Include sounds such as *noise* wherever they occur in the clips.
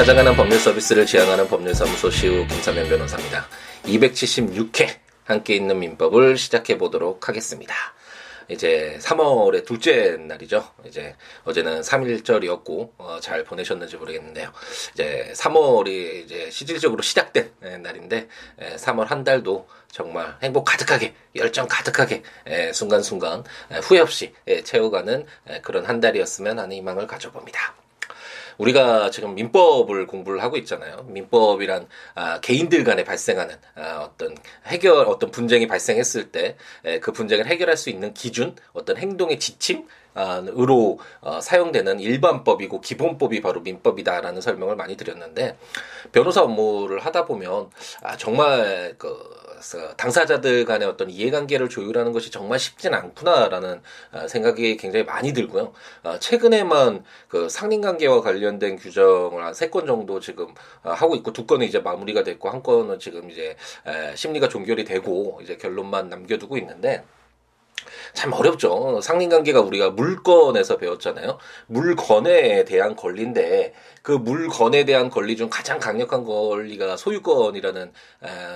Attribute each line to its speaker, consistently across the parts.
Speaker 1: 찾아가는 법률 서비스를 지향하는 법률사무소 시우 김사면 변호사입니다. 276회 함께 있는 민법을 시작해 보도록 하겠습니다. 이제 3월의 둘째 날이죠. 이제 어제는 3일절이었고 어, 잘 보내셨는지 모르겠는데요. 이제 3월이 이제 실질적으로 시작된 예, 날인데 예, 3월 한 달도 정말 행복 가득하게 열정 가득하게 예, 순간순간 예, 후회 없이 예, 채워가는 예, 그런 한 달이었으면 하는 희망을 가져봅니다. 우리가 지금 민법을 공부를 하고 있잖아요. 민법이란 아, 개인들 간에 발생하는 아, 어떤 해결 어떤 분쟁이 발생했을 때 그 분쟁을 해결할 수 있는 기준, 어떤 행동의 지침, 으로 어, 사용되는 일반법이고 기본법이 바로 민법이다라는 설명을 많이 드렸는데 변호사 업무를 하다 보면 아, 정말 그 당사자들 간의 어떤 이해관계를 조율하는 것이 정말 쉽진 않구나라는 아, 생각이 굉장히 많이 들고요. 아, 최근에만 그 상린관계와 관련된 규정을 한 세 건 정도 지금 아, 하고 있고 두 건은 이제 마무리가 됐고 한 건은 지금 이제 심리가 종결이 되고 이제 결론만 남겨두고 있는데 참 어렵죠. 상린관계가 우리가 물건에서 배웠잖아요. 물건에 대한 권리인데 그 물건에 대한 권리 중 가장 강력한 권리가 소유권이라는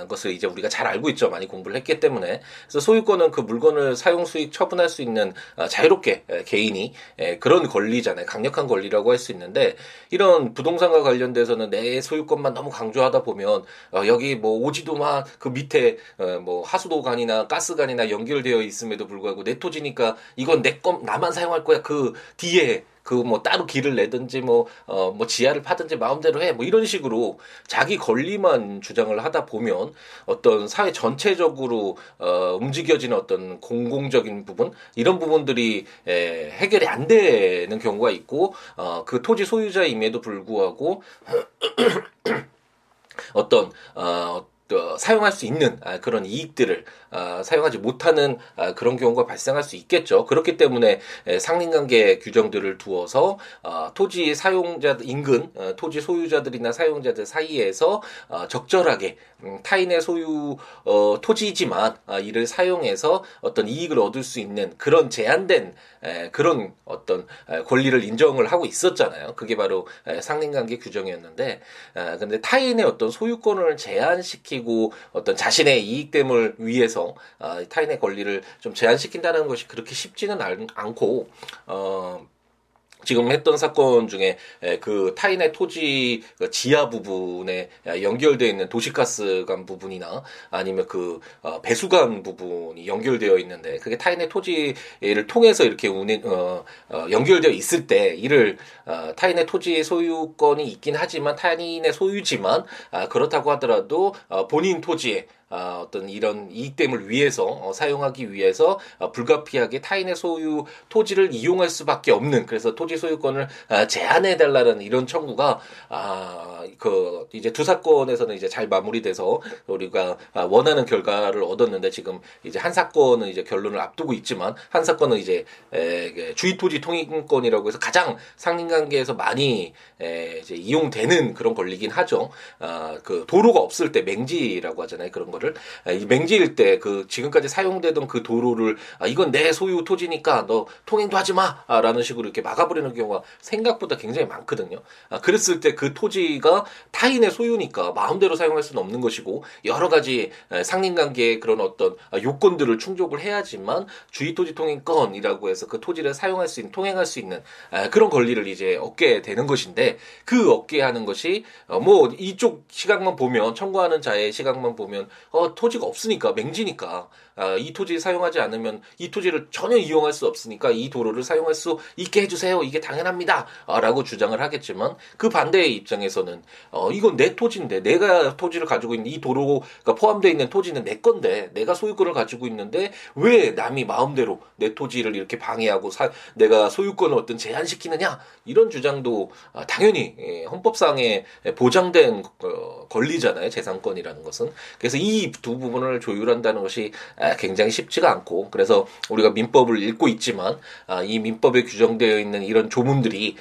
Speaker 1: 것을 이제 우리가 잘 알고 있죠. 많이 공부를 했기 때문에. 그래서 소유권은 그 물건을 사용 수익 처분할 수 있는 아, 자유롭게 개인이 그런 권리잖아요. 강력한 권리라고 할 수 있는데 이런 부동산과 관련돼서는 내 소유권만 너무 강조하다 보면 어, 여기 뭐 오지도만 그 밑에 어, 뭐 하수도관이나 가스관이나 연결되어 있음에도 불구하고 내 토지니까 이건 내 거 나만 사용할 거야. 그 뒤에 그 뭐 따로 길을 내든지 뭐어뭐 어, 뭐 지하를 파든지 마음대로 해 뭐 이런 식으로 자기 권리만 주장을 하다 보면 어떤 사회 전체적으로 어 움직여지는 어떤 공공적인 부분 이런 부분들이 에, 해결이 안 되는 경우가 있고 어그 토지 소유자임에도 불구하고 *clears throat* 어떤 어 어, 사용할 수 있는 아, 그런 이익들을 아, 사용하지 못하는 아, 그런 경우가 발생할 수 있겠죠. 그렇기 때문에 에, 상린관계 규정들을 두어서 어, 토지 사용자 인근 어, 토지 소유자들이나 사용자들 사이에서 어, 적절하게 음, 타인의 소유 어, 토지지만 아, 이를 사용해서 어떤 이익을 얻을 수 있는 그런 제한된 에, 그런 어떤 에, 권리를 인정을 하고 있었잖아요. 그게 바로 에, 상린관계 규정이었는데, 아, 근데 타인의 어떤 소유권을 제한시키 제한시키고 어떤 자신의 이익됨을 위해서 어, 타인의 권리를 좀 제한시킨다는 것이 그렇게 쉽지는 않고 어 지금 했던 사건 중에 그 타인의 토지 그 지하 부분에 연결되어 있는 도시가스관 부분이나 아니면 그 어, 배수관 부분이 연결되어 있는데 그게 타인의 토지를 통해서 이렇게 운행 어, 어, 연결되어 있을 때 이를 어, 타인의 토지 소유권이 있긴 하지만 타인의 소유지만 아, 그렇다고 하더라도 어, 본인 토지에 아, 어떤 이런 이익됨을 위해서 어, 사용하기 위해서 어, 불가피하게 타인의 소유 토지를 이용할 수밖에 없는 그래서 토지 소유권을 아, 제한해 달라는 이런 청구가 아, 그 이제 두 사건에서는 이제 잘 마무리돼서 우리가 아, 원하는 결과를 얻었는데 지금 이제 한 사건은 이제 결론을 앞두고 있지만 한 사건은 이제 에, 주의 토지 통행권이라고 해서 가장 상린관계에서 많이 에, 이제 이용되는 그런 권리긴 하죠. 아, 그 도로가 없을 때 맹지라고 하잖아요. 그런 거를 거를 아, 이 맹지일 때 그 지금까지 사용되던 그 도로를 아 이건 내 소유 토지니까 너 통행도 하지 마라는 식으로 이렇게 막아버리는 경우가 생각보다 굉장히 많거든요. 아 그랬을 때 그 토지가 타인의 소유니까 마음대로 사용할 수는 없는 것이고 여러 가지 상린관계의 그런 어떤 아, 요건들을 충족을 해야지만 주의토지 통행권이라고 해서 그 토지를 사용할 수 있는 통행할 수 있는 아, 그런 권리를 이제 얻게 되는 것인데 그 얻게 하는 것이 어, 뭐 이쪽 시각만 보면 청구하는 자의 시각만 보면 어, 토지가 없으니까 맹지니까 아, 이 토지 사용하지 않으면 이 토지를 전혀 이용할 수 없으니까 이 도로를 사용할 수 있게 해주세요. 이게 당연합니다. 아, 라고 주장을 하겠지만 그 반대의 입장에서는 어, 이건 내 토지인데 내가 토지를 가지고 있는 이 도로가 포함되어 있는 토지는 내 건데 내가 소유권을 가지고 있는데 왜 남이 마음대로 내 토지를 이렇게 방해하고 사, 내가 소유권을 어떤 제한시키느냐 이런 주장도 아, 당연히 예, 헌법상에 보장된 어, 권리잖아요 재산권이라는 것은 그래서 이두 부분을 조율한다는 것이 굉장히 쉽지가 않고 그래서 우리가 민법을 읽고 있지만 아, 이 민법에 규정되어 있는 이런 조문들이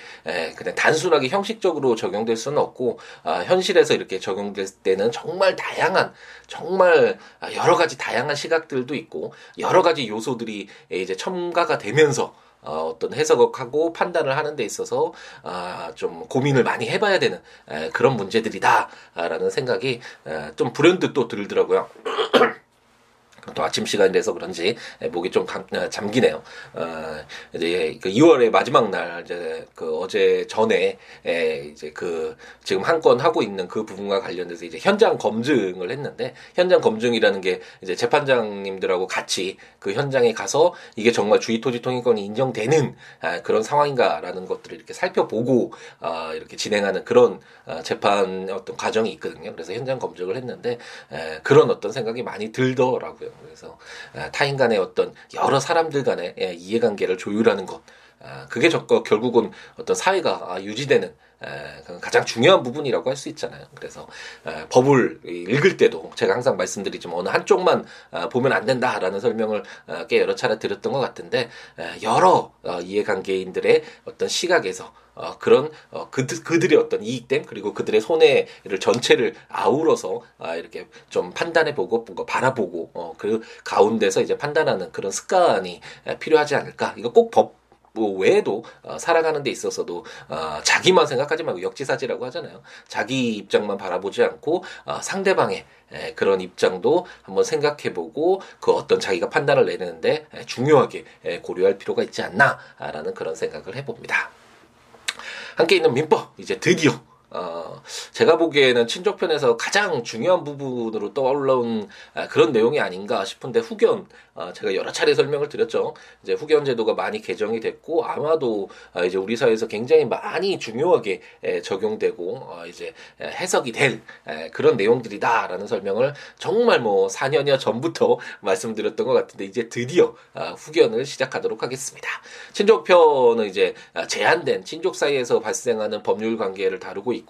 Speaker 1: 그냥 단순하게 형식적으로 적용될 수는 없고 아, 현실에서 이렇게 적용될 때는 정말 다양한 정말 여러 가지 다양한 시각들도 있고 여러 가지 요소들이 이제 첨가가 되면서 어, 어떤 해석하고 판단을 하는 데 있어서 아, 좀 고민을 많이 해봐야 되는 에, 그런 문제들이다라는 생각이 에, 좀 불현듯 또 들더라고요. *clears throat* 또 아침 시간이라서 그런지 목이 좀 감, 아, 잠기네요. 어, 이제 그 2월의 마지막 날 이제 그 어제 전에 에, 이제 그 지금 한 건 하고 있는 그 부분과 관련돼서 이제 현장 검증을 했는데 현장 검증이라는 게 이제 재판장님들하고 같이 그 현장에 가서 이게 정말 주의 토지 통일권이 인정되는 아, 그런 상황인가라는 것들을 이렇게 살펴보고 아, 이렇게 진행하는 그런 아, 재판 어떤 과정이 있거든요. 그래서 현장 검증을 했는데 에, 그런 어떤 생각이 많이 들더라고요. 그래서 아, 타인 간의 어떤 여러 사람들 간의 예, 이해관계를 조율하는 것. 아, 그게 결국은 어떤 사회가 아, 유지되는 가장 중요한 부분이라고 할 수 있잖아요. 그래서 법을 읽을 때도 제가 항상 말씀드리지만 어느 한쪽만 보면 안 된다라는 설명을 꽤 여러 차례 드렸던 것 같은데 여러 어, 이해관계인들의 어떤 시각에서 어, 그런 어, 그들, 그들의 어떤 이익됨 그리고 그들의 손해를 전체를 아우러서 아, 이렇게 좀 판단해보고 바라보고 어, 그 가운데서 이제 판단하는 그런 습관이 필요하지 않을까 이거 꼭 법 뭐 외에도 어, 살아가는 데 있어서도 어, 자기만 생각하지 말고 역지사지라고 하잖아요. 자기 입장만 바라보지 않고 어, 상대방의 에, 그런 입장도 한번 생각해보고 그 어떤 자기가 판단을 내리는데 에, 중요하게 에, 고려할 필요가 있지 않나라는 그런 생각을 해봅니다. 함께 있는 민법 이제 드디어 어, 제가 보기에는 친족편에서 가장 중요한 부분으로 떠올라온 아, 그런 내용이 아닌가 싶은데 후견 어, 제가 여러 차례 설명을 드렸죠. 이제 후견 제도가 많이 개정이 됐고 아마도 어, 이제 우리 사회에서 굉장히 많이 중요하게 에, 적용되고 어, 이제 에, 해석이 될 에, 그런 내용들이다라는 설명을 정말 뭐 4년여 전부터 *laughs* 말씀드렸던 것 같은데 이제 드디어 아, 후견을 시작하도록 하겠습니다. 친족편은 이제 아, 제한된 친족 사이에서 발생하는 법률 관계를 다루고 있고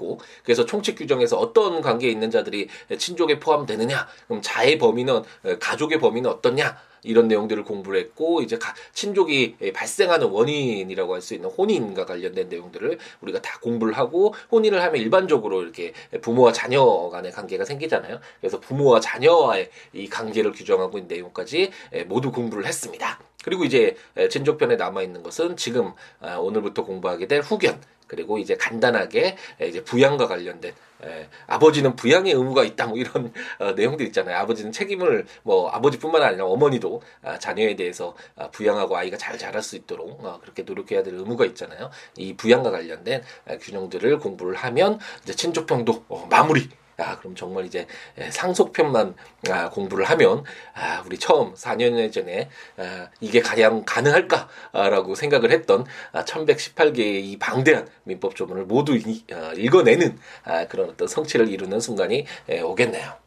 Speaker 1: 그래서 총칙 규정에서 어떤 관계에 있는 자들이 친족에 포함되느냐 그럼 자의 범위는 가족의 범위는 어떻냐 이런 내용들을 공부를 했고 이제 친족이 발생하는 원인이라고 할 수 있는 혼인과 관련된 내용들을 우리가 다 공부를 하고 혼인을 하면 일반적으로 이렇게 부모와 자녀 간의 관계가 생기잖아요. 그래서 부모와 자녀와의 이 관계를 규정하고 있는 내용까지 모두 공부를 했습니다. 그리고 이제 진족편에 남아 있는 것은 지금 아, 오늘부터 공부하게 될 후견 그리고 이제 간단하게 이제 부양과 관련된 에, 아버지는 부양의 의무가 있다 뭐 이런 어, 내용들 있잖아요. 아버지는 책임을 뭐 아버지뿐만 아니라 어머니도 아, 자녀에 대해서 아, 부양하고 아이가 잘 자랄 수 있도록 어, 그렇게 노력해야 될 의무가 있잖아요. 이 부양과 관련된 아, 균형들을 공부를 하면 이제 친족평도 어, 마무리 아, 그럼 정말 이제 예, 상속편만 아, 공부를 하면 아, 우리 처음 4년 전에 아, 이게 가장 가능할까라고 생각을 했던 아, 1118개의 이 방대한 민법 조문을 모두 이, 아, 읽어내는 아, 그런 어떤 성취를 이루는 순간이 예, 오겠네요.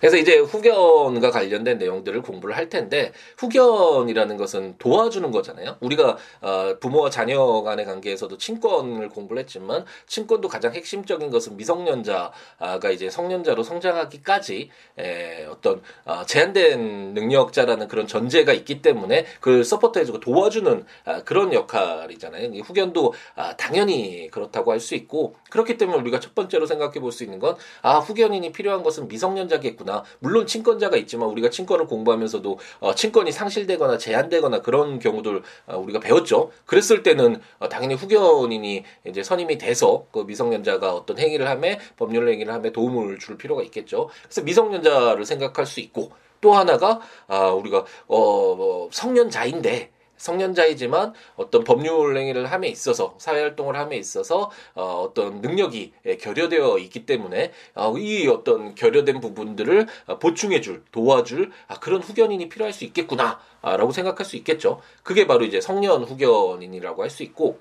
Speaker 1: 그래서 이제 후견과 관련된 내용들을 공부를 할 텐데 후견이라는 것은 도와주는 거잖아요. 우리가 어, 부모와 자녀 간의 관계에서도 친권을 공부를 했지만 친권도 가장 핵심적인 것은 미성년자가 이제 성년자로 성장하기까지 에, 어떤 어, 제한된 능력자라는 그런 전제가 있기 때문에 그걸 서포트해주고 도와주는 아, 그런 역할이잖아요. 후견도 아, 당연히 그렇다고 할 수 있고 그렇기 때문에 우리가 첫 번째로 생각해 볼 수 있는 건 아 후견인이 필요한 것은 미성년자 겠구나. 있구나. 물론 친권자가 있지만 우리가 친권을 공부하면서도 어, 친권이 상실되거나 제한되거나 그런 경우들 어, 우리가 배웠죠. 그랬을 때는 어, 당연히 후견인이 이제 선임이 돼서 그 미성년자가 어떤 행위를 하면 법률 행위를 하면 도움을 줄 필요가 있겠죠. 그래서 미성년자를 생각할 수 있고 또 하나가 아 우리가 어 성년자인데 성년자이지만 어떤 법률 행위를 함에 있어서 사회 활동을 함에 있어서 어, 어떤 능력이 결여되어 있기 때문에 어, 이 어떤 결여된 부분들을 보충해줄 도와줄 아, 그런 후견인이 필요할 수 있겠구나라고 생각할 수 있겠죠. 그게 바로 이제 성년 후견인이라고 할 수 있고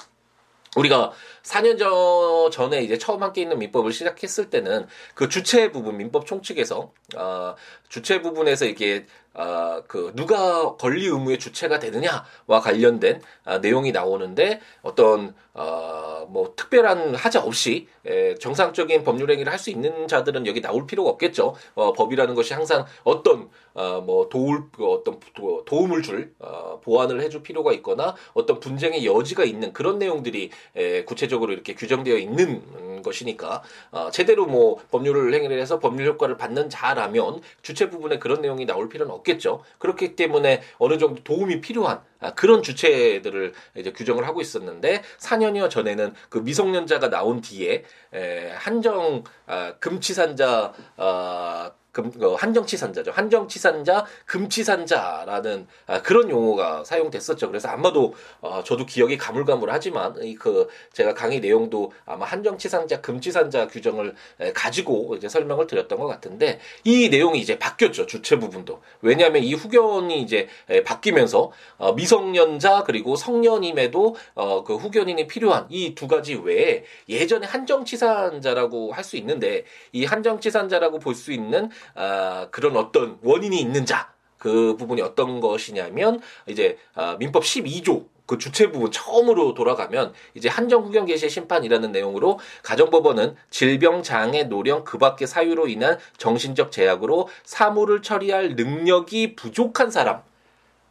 Speaker 1: 우리가 4년 전, 전에 이제 처음 함께 있는 민법을 시작했을 때는 그 주체 부분, 민법 총칙에서, 어, 주체 부분에서 이게 아, 그 누가 권리 의무의 주체가 되느냐와 관련된 아, 내용이 나오는데 어떤 어, 뭐 특별한 하자 없이 에, 정상적인 법률 행위를 할 수 있는 자들은 여기 나올 필요가 없겠죠. 어, 법이라는 것이 항상 어떤 어, 뭐 도울 어떤 도, 도움을 줄 어, 보완을 해줄 필요가 있거나 어떤 분쟁의 여지가 있는 그런 내용들이 에, 구체적으로 이렇게 규정되어 있는 것이니까 어, 제대로 뭐 법률을 행위를 해서 법률 효과를 받는 자라면 주체 부분에 그런 내용이 나올 필요는 없겠죠. 그렇기 때문에 어느 정도 도움이 필요한 아, 그런 주체들을 이제 규정을 하고 있었는데 4년여 전에는 그 미성년자가 나온 뒤에 에, 한정 아, 금치산자 아, 금, 어, 한정치산자죠. 한정치산자, 금치산자라는 아, 그런 용어가 사용됐었죠. 그래서 아마도 어, 저도 기억이 가물가물하지만 이 그 제가 강의 내용도 아마 한정치산자, 금치산자 규정을 에, 가지고 이제 설명을 드렸던 것 같은데 이 내용이 이제 바뀌었죠. 주체 부분도. 왜냐하면 이 후견이 이제 에, 바뀌면서 어, 미성년자 그리고 성년임에도 어, 그 후견인이 필요한 이 두 가지 외에 예전에 한정치산자라고 할 수 있는데 이 한정치산자라고 볼 수 있는 아, 그런 어떤 원인이 있는 자. 그 부분이 어떤 것이냐면 이제 아, 민법 12조 그 주체 부분 처음으로 돌아가면 이제 한정 후견 개시의 심판이라는 내용으로 가정법원은 질병 장애 노령 그밖의 사유로 인한 정신적 제약으로 사무를 처리할 능력이 부족한 사람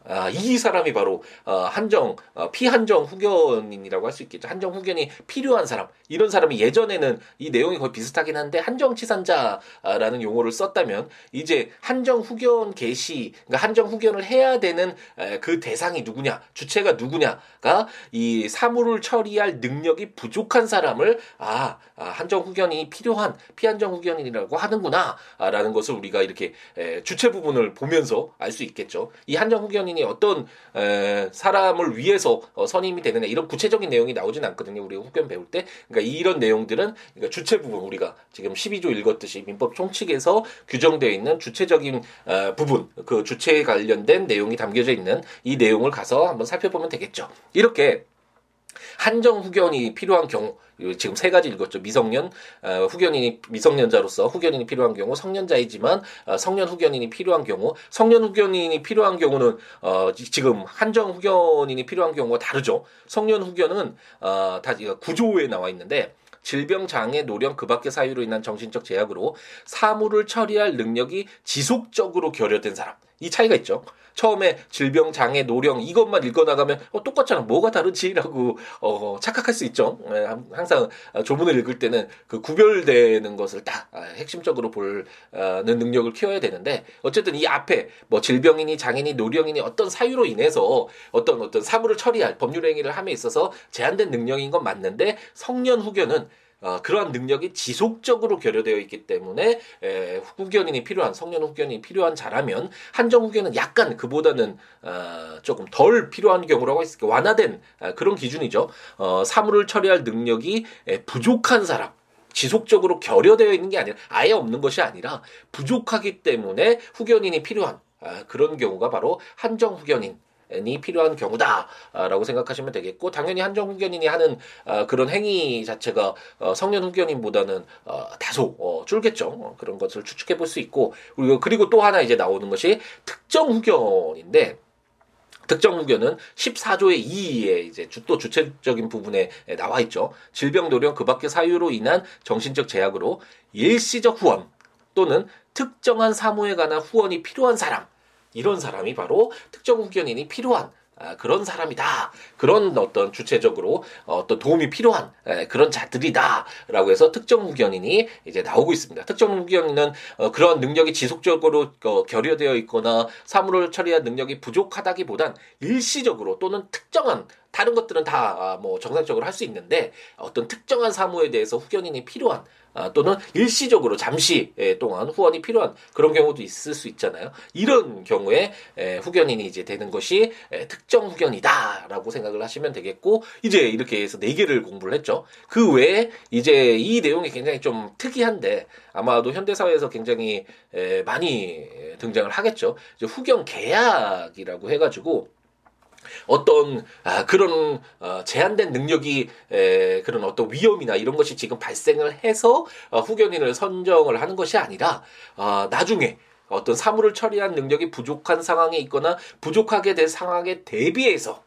Speaker 1: 아, 이 사람이 바로 어, 한정 어, 피한정 후견인이라고 할 수 있겠죠. 한정 후견이 필요한 사람 이런 사람이 예전에는 이 내용이 거의 비슷하긴 한데 한정 치산자라는 용어를 썼다면 이제 한정 후견 개시 그러니까 한정 후견을 해야 되는 에, 그 대상이 누구냐 주체가 누구냐가 이 사무를 처리할 능력이 부족한 사람을 아, 아 한정 후견이 필요한 피한정 후견인이라고 하는구나라는 것을 우리가 이렇게 에, 주체 부분을 보면서 알 수 있겠죠. 이 한정 후견이 선임이 어떤 에, 사람을 위해서 어, 선임이 되느냐 이런 구체적인 내용이 나오진 않거든요. 우리가 후견 배울 때. 그러니까 이런 내용들은 그러니까 주체 부분 우리가 지금 12조 읽었듯이 민법 총칙에서 규정되어 있는 주체적인 어, 부분 그 주체에 관련된 내용이 담겨져 있는 이 내용을 가서 한번 살펴보면 되겠죠. 이렇게 한정 후견이 필요한 경우 지금 세 가지 읽었죠. 미성년 어, 후견인이 미성년자로서 후견인이 필요한 경우, 성년자이지만 어, 성년 후견인이 필요한 경우, 성년 후견인이 필요한 경우는 어, 지금 한정 후견인이 필요한 경우가 다르죠. 성년 후견은 어, 다 구조에 나와 있는데 질병, 장애, 노령 그 밖의 사유로 인한 정신적 제약으로 사물을 처리할 능력이 지속적으로 결여된 사람. 이 차이가 있죠. 처음에 질병, 장애, 노령 이것만 읽어 나가면 어, 똑같잖아. 뭐가 다르지라고 어, 착각할 수 있죠. 예, 항상 조문을 읽을 때는 그 구별되는 것을 딱 아, 핵심적으로 보는 능력을 키워야 되는데 어쨌든 이 앞에 뭐 질병이니 장애니 노령이니 어떤 사유로 인해서 어떤 어떤 사물을 처리할 법률 행위를 함에 있어서 제한된 능력인 건 맞는데 성년 후견은 어, 그러한 능력이 지속적으로 결여되어 있기 때문에 에, 후견인이 필요한 성년 후견이 필요한 자라면 한정 후견은 약간 그보다는 어, 조금 덜 필요한 경우라고 했을 때 완화된 어, 그런 기준이죠. 어, 사물을 처리할 능력이 에, 부족한 사람. 지속적으로 결여되어 있는 게 아니라 아예 없는 것이 아니라 부족하기 때문에 후견인이 필요한 아, 그런 경우가 바로 한정 후견인 이 필요한 경우다라고 생각하시면 되겠고 당연히 한정 후견인이 하는 어, 그런 행위 자체가 어, 성년 후견인보다는 어, 다소 줄겠죠. 그런 것을 추측해 볼 수 있고 그리고 그리고 또 하나 이제 나오는 것이 특정 후견인데 특정 후견은 14조의 2에 이제 또 주체적인 부분에 나와 있죠. 질병, 노령, 그 밖의 사유로 인한 정신적 제약으로 일시적 후원 또는 특정한 사무에 관한 후원이 필요한 사람 이런 사람이 바로 특정 후견인이 필요한 아, 그런 사람이다. 그런 어떤 주체적으로 어떤 도움이 필요한 그런 자들이다라고 해서 특정 후견인이 이제 나오고 있습니다. 특정 후견인은 어, 그런 능력이 지속적으로 어, 결여되어 있거나 사물을 처리할 능력이 부족하다기보단 일시적으로 또는 특정한 다른 것들은 다뭐 아, 정상적으로 할 수 있는데 어떤 특정한 사무에 대해서 후견인이 필요한 아, 또는 일시적으로 잠시 동안 후원이 필요한 그런 경우도 있을 수 있잖아요. 이런 경우에 후견인이 이제 되는 것이 특정 후견이다라고 생각을 하시면 되겠고 이제 이렇게 해서 네 개를 공부를 했죠. 그 외에 이제 이 내용이 굉장히 좀 특이한데 아마도 현대 사회에서 굉장히 많이 등장을 하겠죠. 이제 후견 계약이라고 해가지고 어떤 아, 그런 어, 제한된 능력이 에, 그런 어떤 위험이나 이런 것이 지금 발생을 해서 어, 후견인을 선정을 하는 것이 아니라 어, 나중에 어떤 사물을 처리한 능력이 부족한 상황에 있거나 부족하게 된 상황에 대비해서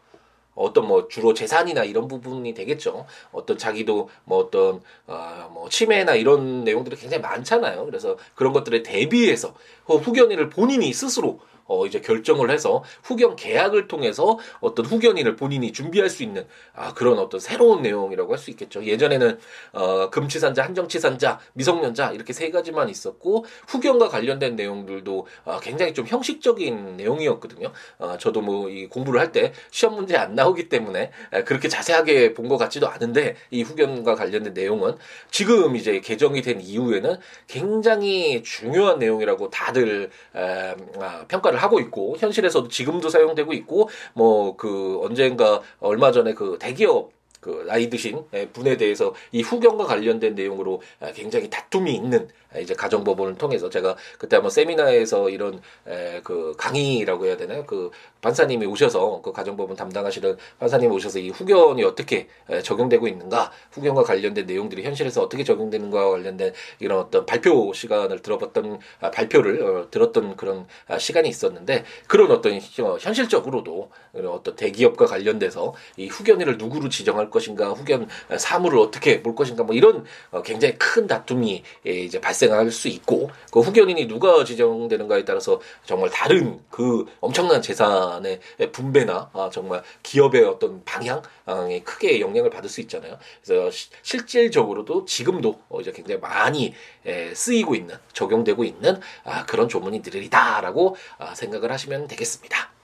Speaker 1: 어떤 뭐 주로 재산이나 이런 부분이 되겠죠. 어떤 자기도 뭐 어떤 어뭐 치매나 이런 내용들이 굉장히 많잖아요. 그래서 그런 것들에 대비해서 후견인을 본인이 스스로 어 이제 결정을 해서 후견 계약을 통해서 어떤 후견인을 본인이 준비할 수 있는 아 그런 어떤 새로운 내용이라고 할 수 있겠죠. 예전에는 어 금치산자, 한정치산자, 미성년자 이렇게 세 가지만 있었고 후견과 관련된 내용들도 어, 굉장히 좀 형식적인 내용이었거든요. 어 저도 뭐 이 공부를 할 때 시험 문제 안 나오기 때문에 그렇게 자세하게 본 것 같지도 않은데 이 후견과 관련된 내용은 지금 이제 개정이 된 이후에는 굉장히 중요한 내용이라고 다들 에, 아, 평가를 하고 있고 현실에서도 지금도 사용되고 있고 뭐 그 언젠가 얼마 전에 그 대기업 그 나이 드신 분에 대해서 이 후견과 관련된 내용으로 굉장히 다툼이 있는 이제 가정법원을 통해서 제가 그때 한번 세미나에서 이런 에, 그 강의라고 해야 되나요? 그 판사님이 오셔서 그 가정법원 담당하시는 판사님이 오셔서 이 후견이 어떻게 에, 적용되고 있는가, 후견과 관련된 내용들이 현실에서 어떻게 적용되는가와 관련된 이런 어떤 발표 시간을 들어봤던 아, 발표를 어, 들었던 그런 아, 시간이 있었는데 그런 어떤 어, 현실적으로도 어떤 대기업과 관련돼서 이 후견인을 누구로 지정할 것인가, 후견 사무를 어떻게 볼 것인가, 뭐 이런 어, 굉장히 큰 다툼이 이제 발생. 발생할 수 있고 그 후견인이 누가 지정되는가에 따라서 정말 다른 그 엄청난 재산의 분배나 아, 정말 기업의 어떤 방향에 크게 영향을 받을 수 있잖아요. 그래서 시, 실질적으로도 지금도 어, 이제 굉장히 많이 에, 쓰이고 있는 적용되고 있는 아, 그런 조문이 들이다라고 아, 생각을 하시면 되겠습니다.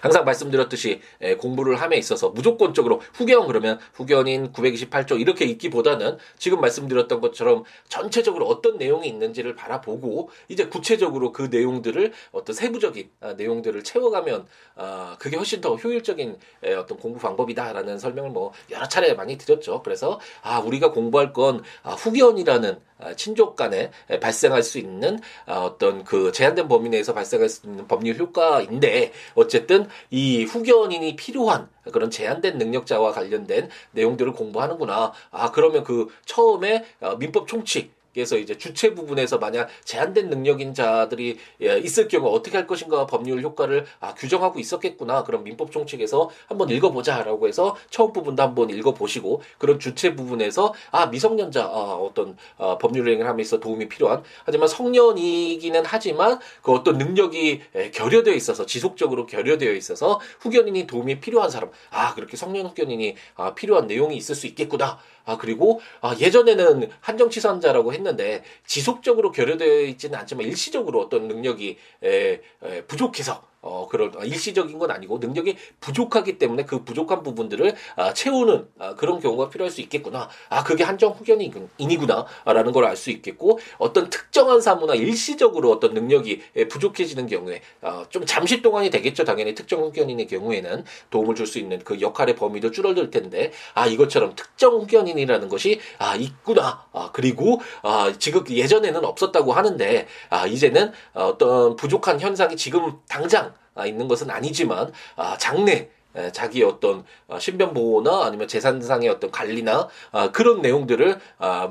Speaker 1: 항상 말씀드렸듯이 공부를 함에 있어서 무조건적으로 후견 그러면 후견인 928조 이렇게 읽기보다는 지금 말씀드렸던 것처럼 전체적으로 어떤 내용이 있는지를 바라보고 이제 구체적으로 그 내용들을 어떤 세부적인 아, 내용들을 채워가면 아, 그게 훨씬 더 효율적인 어떤 공부 방법이다라는 설명을 뭐 여러 차례 많이 드렸죠. 그래서 아 우리가 공부할 건 아, 후견이라는 친족 간에 발생할 수 있는 어떤 그 제한된 범위 내에서 발생할 수 있는 법률 효과인데 어쨌든 이 후견인이 필요한 그런 제한된 능력자와 관련된 내용들을 공부하는구나. 아, 그러면 그 처음에 어, 민법 총칙 그래서 이제 주체 부분에서 만약 제한된 능력인 자들이 예, 있을 경우 어떻게 할 것인가 법률 효과를 아, 규정하고 있었겠구나. 그럼 민법 총칙에서 한번 읽어보자라고 해서 처음 부분도 한번 읽어보시고 그런 주체 부분에서 아 미성년자 아, 어떤 아, 법률 행위를 있어 도움이 필요한 하지만 성년이기는 하지만 그 어떤 능력이 예, 결여되어 있어서 지속적으로 결여되어 있어서 후견인이 도움이 필요한 사람 아 그렇게 성년 후견인이 아, 필요한 내용이 있을 수 있겠구나. 아 그리고 아, 예전에는 한정치산자라고 했는데 지속적으로 결여되어 있지는 않지만 일시적으로 어떤 능력이 에, 에, 부족해서 어, 그런, 아, 일시적인 건 아니고 능력이 부족하기 때문에 그 부족한 부분들을 아, 채우는 아, 그런 경우가 필요할 수 있겠구나. 아, 그게 한정 후견인이구나. 라는 걸 알 수 있겠고, 어떤 특정한 사무나 일시적으로 어떤 능력이 부족해지는 경우에, 어, 좀 잠시 동안이 되겠죠. 당연히 특정 후견인의 경우에는 도움을 줄 수 있는 그 역할의 범위도 줄어들 텐데, 아, 이것처럼 특정 후견인이라는 것이, 아, 있구나. 아, 그리고, 아, 지금 예전에는 없었다고 하는데, 아, 이제는 어떤 부족한 현상이 지금 당장 아, 있는 것은 아니지만 아, 장래 자기의 어떤 어, 신변 보호나 아니면 재산상의 어떤 관리나 아, 그런 내용들을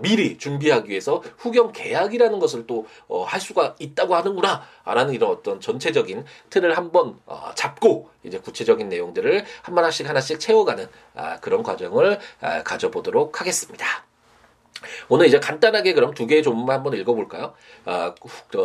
Speaker 1: 미리 준비하기 위해서 후견 계약이라는 것을 또할 어, 수가 있다고 하는구나라는 이런 어떤 전체적인 틀을 한번 어, 잡고 이제 구체적인 내용들을 한 하나씩 하나씩 채워가는 그런 과정을 가져보도록 하겠습니다. 오늘 이제 간단하게 그럼 두 개의 조문만 한번 읽어볼까요? 아,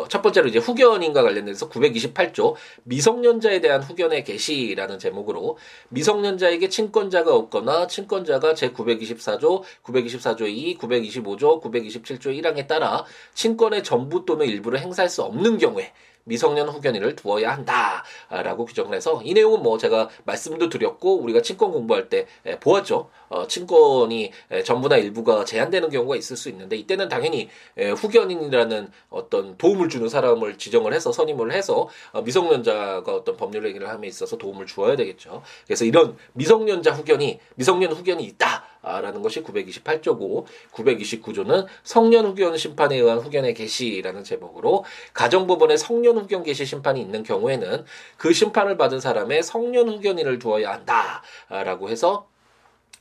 Speaker 1: 첫 번째로 이제 후견인과 관련해서 928조 미성년자에 대한 후견의 개시라는 제목으로 미성년자에게 친권자가 없거나 친권자가 제 924조, 924조 2, 925조, 927조 1항에 따라 친권의 전부 또는 일부를 행사할 수 없는 경우에 미성년 후견인을 두어야 한다라고 규정을 해서 이 내용은 뭐 제가 말씀도 드렸고 우리가 친권 공부할 때 보았죠. 어, 친권이 전부나 일부가 제한되는 경우가 있을 수 있는데 이때는 당연히 후견인이라는 어떤 도움을 주는 사람을 지정을 해서 선임을 해서 어, 미성년자가 어떤 법률 행위를 함에 있어서 도움을 주어야 되겠죠. 그래서 이런 미성년자 후견이 미성년 후견이 있다. 라는 것이 928조고 929조는 성년 후견 심판에 의한 후견의 개시라는 제목으로 가정법원에 성년 후견 개시 심판이 있는 경우에는 그 심판을 받은 사람의 성년 후견인을 두어야 한다라고 해서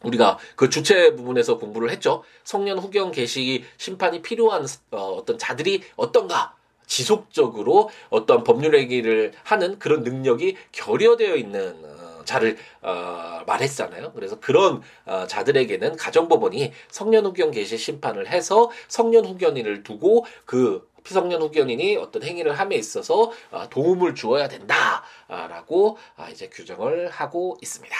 Speaker 1: 우리가 그 주체 부분에서 공부를 했죠. 성년 후견 개시 심판이 필요한 어, 떤 자들이 어떤가? 지속적으로 어떤 법률 얘기를 하는 그런 능력이 결여되어 있는 어, 자를 어, 말했잖아요. 그래서 그런 어, 자들에게는 가정법원이 성년 후견 개시 심판을 해서 성년 후견인을 두고 그 피성년 후견인이 어떤 행위를 함에 있어서 아, 도움을 주어야 된다라고 아, 이제 규정을 하고 있습니다.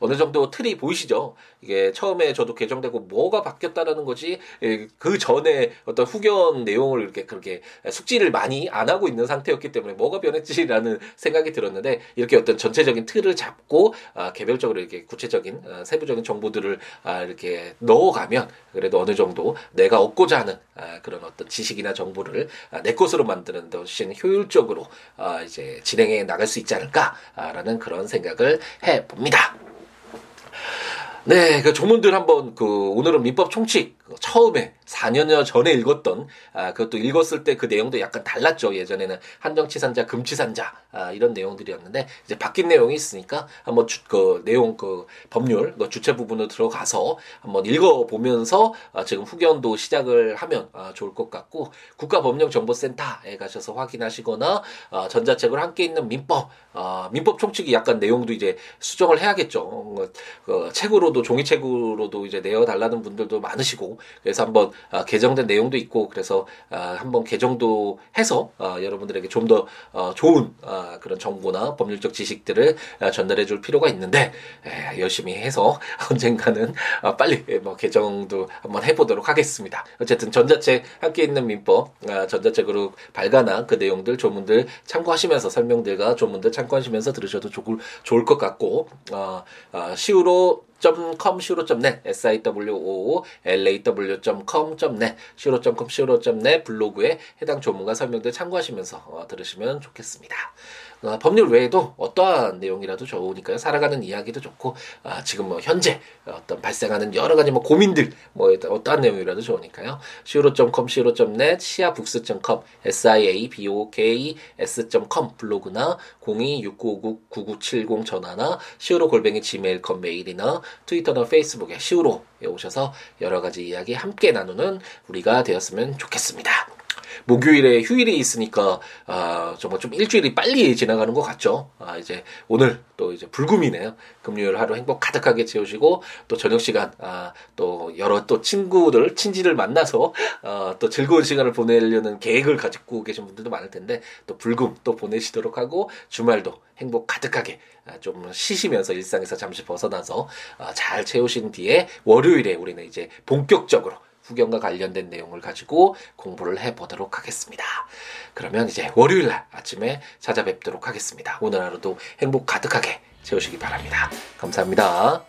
Speaker 1: 어느 정도 틀이 보이시죠? 이게 처음에 저도 개정되고 뭐가 바뀌었다라는 거지 예, 그 전에 어떤 후견 내용을 이렇게 그렇게 숙지를 많이 안 하고 있는 상태였기 때문에 뭐가 변했지라는 생각이 들었는데 이렇게 어떤 전체적인 틀을 잡고 아, 개별적으로 이렇게 구체적인 아, 세부적인 정보들을 아, 이렇게 넣어가면 그래도 어느 정도 내가 얻고자 하는 아, 그런 어떤 지식이나 정보를 아, 내 것으로 만드는 데 훨씬 효율적으로 아, 이제 진행해 나갈 수 있지 않을까라는 그런 생각을 해 봅니다. 네, 그 조문들 한번 그 오늘은 민법 총칙 처음에 4년여 전에 읽었던 아 그것도 읽었을 때 그 내용도 약간 달랐죠. 예전에는 한정치산자, 금치산자 아 이런 내용들이었는데 이제 바뀐 내용이 있으니까 한번 주, 그 내용 그 법률 그 주체 부분으로 들어가서 한번 읽어 보면서 아 지금 후견도 시작을 하면 아 좋을 것 같고 국가법령정보센터에 가셔서 확인하시거나 아 전자책을 함께 있는 민법 아 민법 총칙이 약간 내용도 이제 수정을 해야겠죠. 그, 그 책으로도 종이책으로도 이제 내어 달라는 분들도 많으시고 그래서 한번 아, 개정된 내용도 있고 그래서 아, 한번 개정도 해서 아, 여러분들에게 좀 더 어, 좋은 아, 그런 정보나 법률적 지식들을 아, 전달해 줄 필요가 있는데 에, 열심히 해서 *laughs* 언젠가는 아, 빨리 뭐 개정도 한번 해보도록 하겠습니다. 어쨌든 전자책 함께 있는 민법 아, 전자책으로 발간한 그 내용들 조문들 참고하시면서 설명들과 조문들 참고하시면서 들으셔도 좋을, 좋을 것 같고 아, 아, 시우로 com 시로.net siwo law.com.net 시로.com 시로.net 블로그에 해당 조문과 설명들 참고하시면서 어, 들으시면 좋겠습니다. 어, 법률 외에도 어떠한 내용이라도 좋으니까요. 살아가는 이야기도 좋고 아, 지금 뭐 현재 어떤 발생하는 여러 가지 뭐 고민들 뭐 어떠한 내용이라도 좋으니까요. siwo.com siwo.net siabooks.com siabooks.com 블로그나 0269599970 전화나 siwo 골뱅이 gmail.com 메일이나 트위터나 페이스북에 시우로에 오셔서 여러 가지 이야기 함께 나누는 우리가 되었으면 좋겠습니다. 목요일에 휴일이 있으니까 아 정말 좀 일주일이 빨리 지나가는 것 같죠. 아 이제 오늘 또 이제 불금이네요. 금요일 하루 행복 가득하게 채우시고 또 저녁 시간 아 또 여러 또 친구들 친지를 만나서 아또 즐거운 시간을 보내려는 계획을 가지고 계신 분들도 많을 텐데 또 불금 또 보내시도록 하고 주말도 행복 가득하게 아, 좀 쉬시면서 일상에서 잠시 벗어나서 아, 잘 채우신 뒤에 월요일에 우리는 이제 본격적으로 후견과 관련된 내용을 가지고 공부를 해보도록 하겠습니다. 그러면 이제 월요일 날 아침에 찾아뵙도록 하겠습니다. 오늘 하루도 행복 가득하게 채우시기 바랍니다. 감사합니다.